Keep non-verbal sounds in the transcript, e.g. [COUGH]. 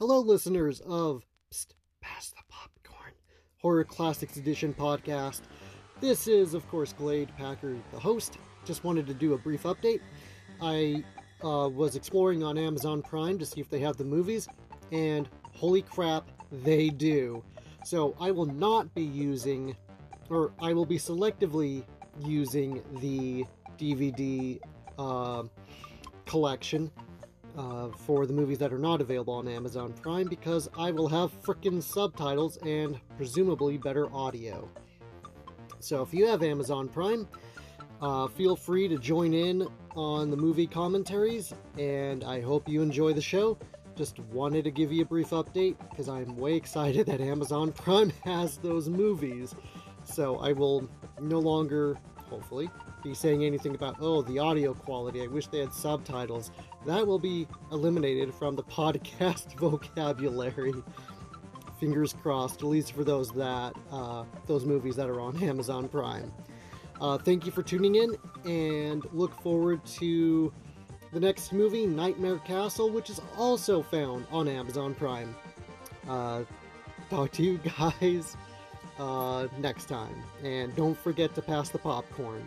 Hello, listeners of Psst, Pass the Popcorn Horror Classics Edition podcast. This is, of course, Glade Packer, the host. Just wanted to do a brief update. I uh, was exploring on Amazon Prime to see if they have the movies, and holy crap, they do. So I will not be using, or I will be selectively using the DVD uh, collection uh, for the movies that are not available on Amazon Prime because I will have frickin' subtitles and presumably better audio. So if you have Amazon Prime, uh, feel free to join in on the movie commentaries, and I hope you enjoy the show. Just wanted to give you a brief update because I'm way excited [LAUGHS] that Amazon Prime [LAUGHS] has those movies. So I will no longer, hopefully, be saying anything about, oh, the audio quality. I wish they had subtitles. That will be eliminated from the [LAUGHS] podcast vocabulary. Fingers crossed, at least for those that uh, those movies that are on [LAUGHS] Amazon Prime. Uh, thank you for tuning in, and look forward to the next movie, Nightmare Castle, which is also found on Amazon Prime. Uh, talk to you [LAUGHS] guys uh, next time, and don't forget to pass the popcorn.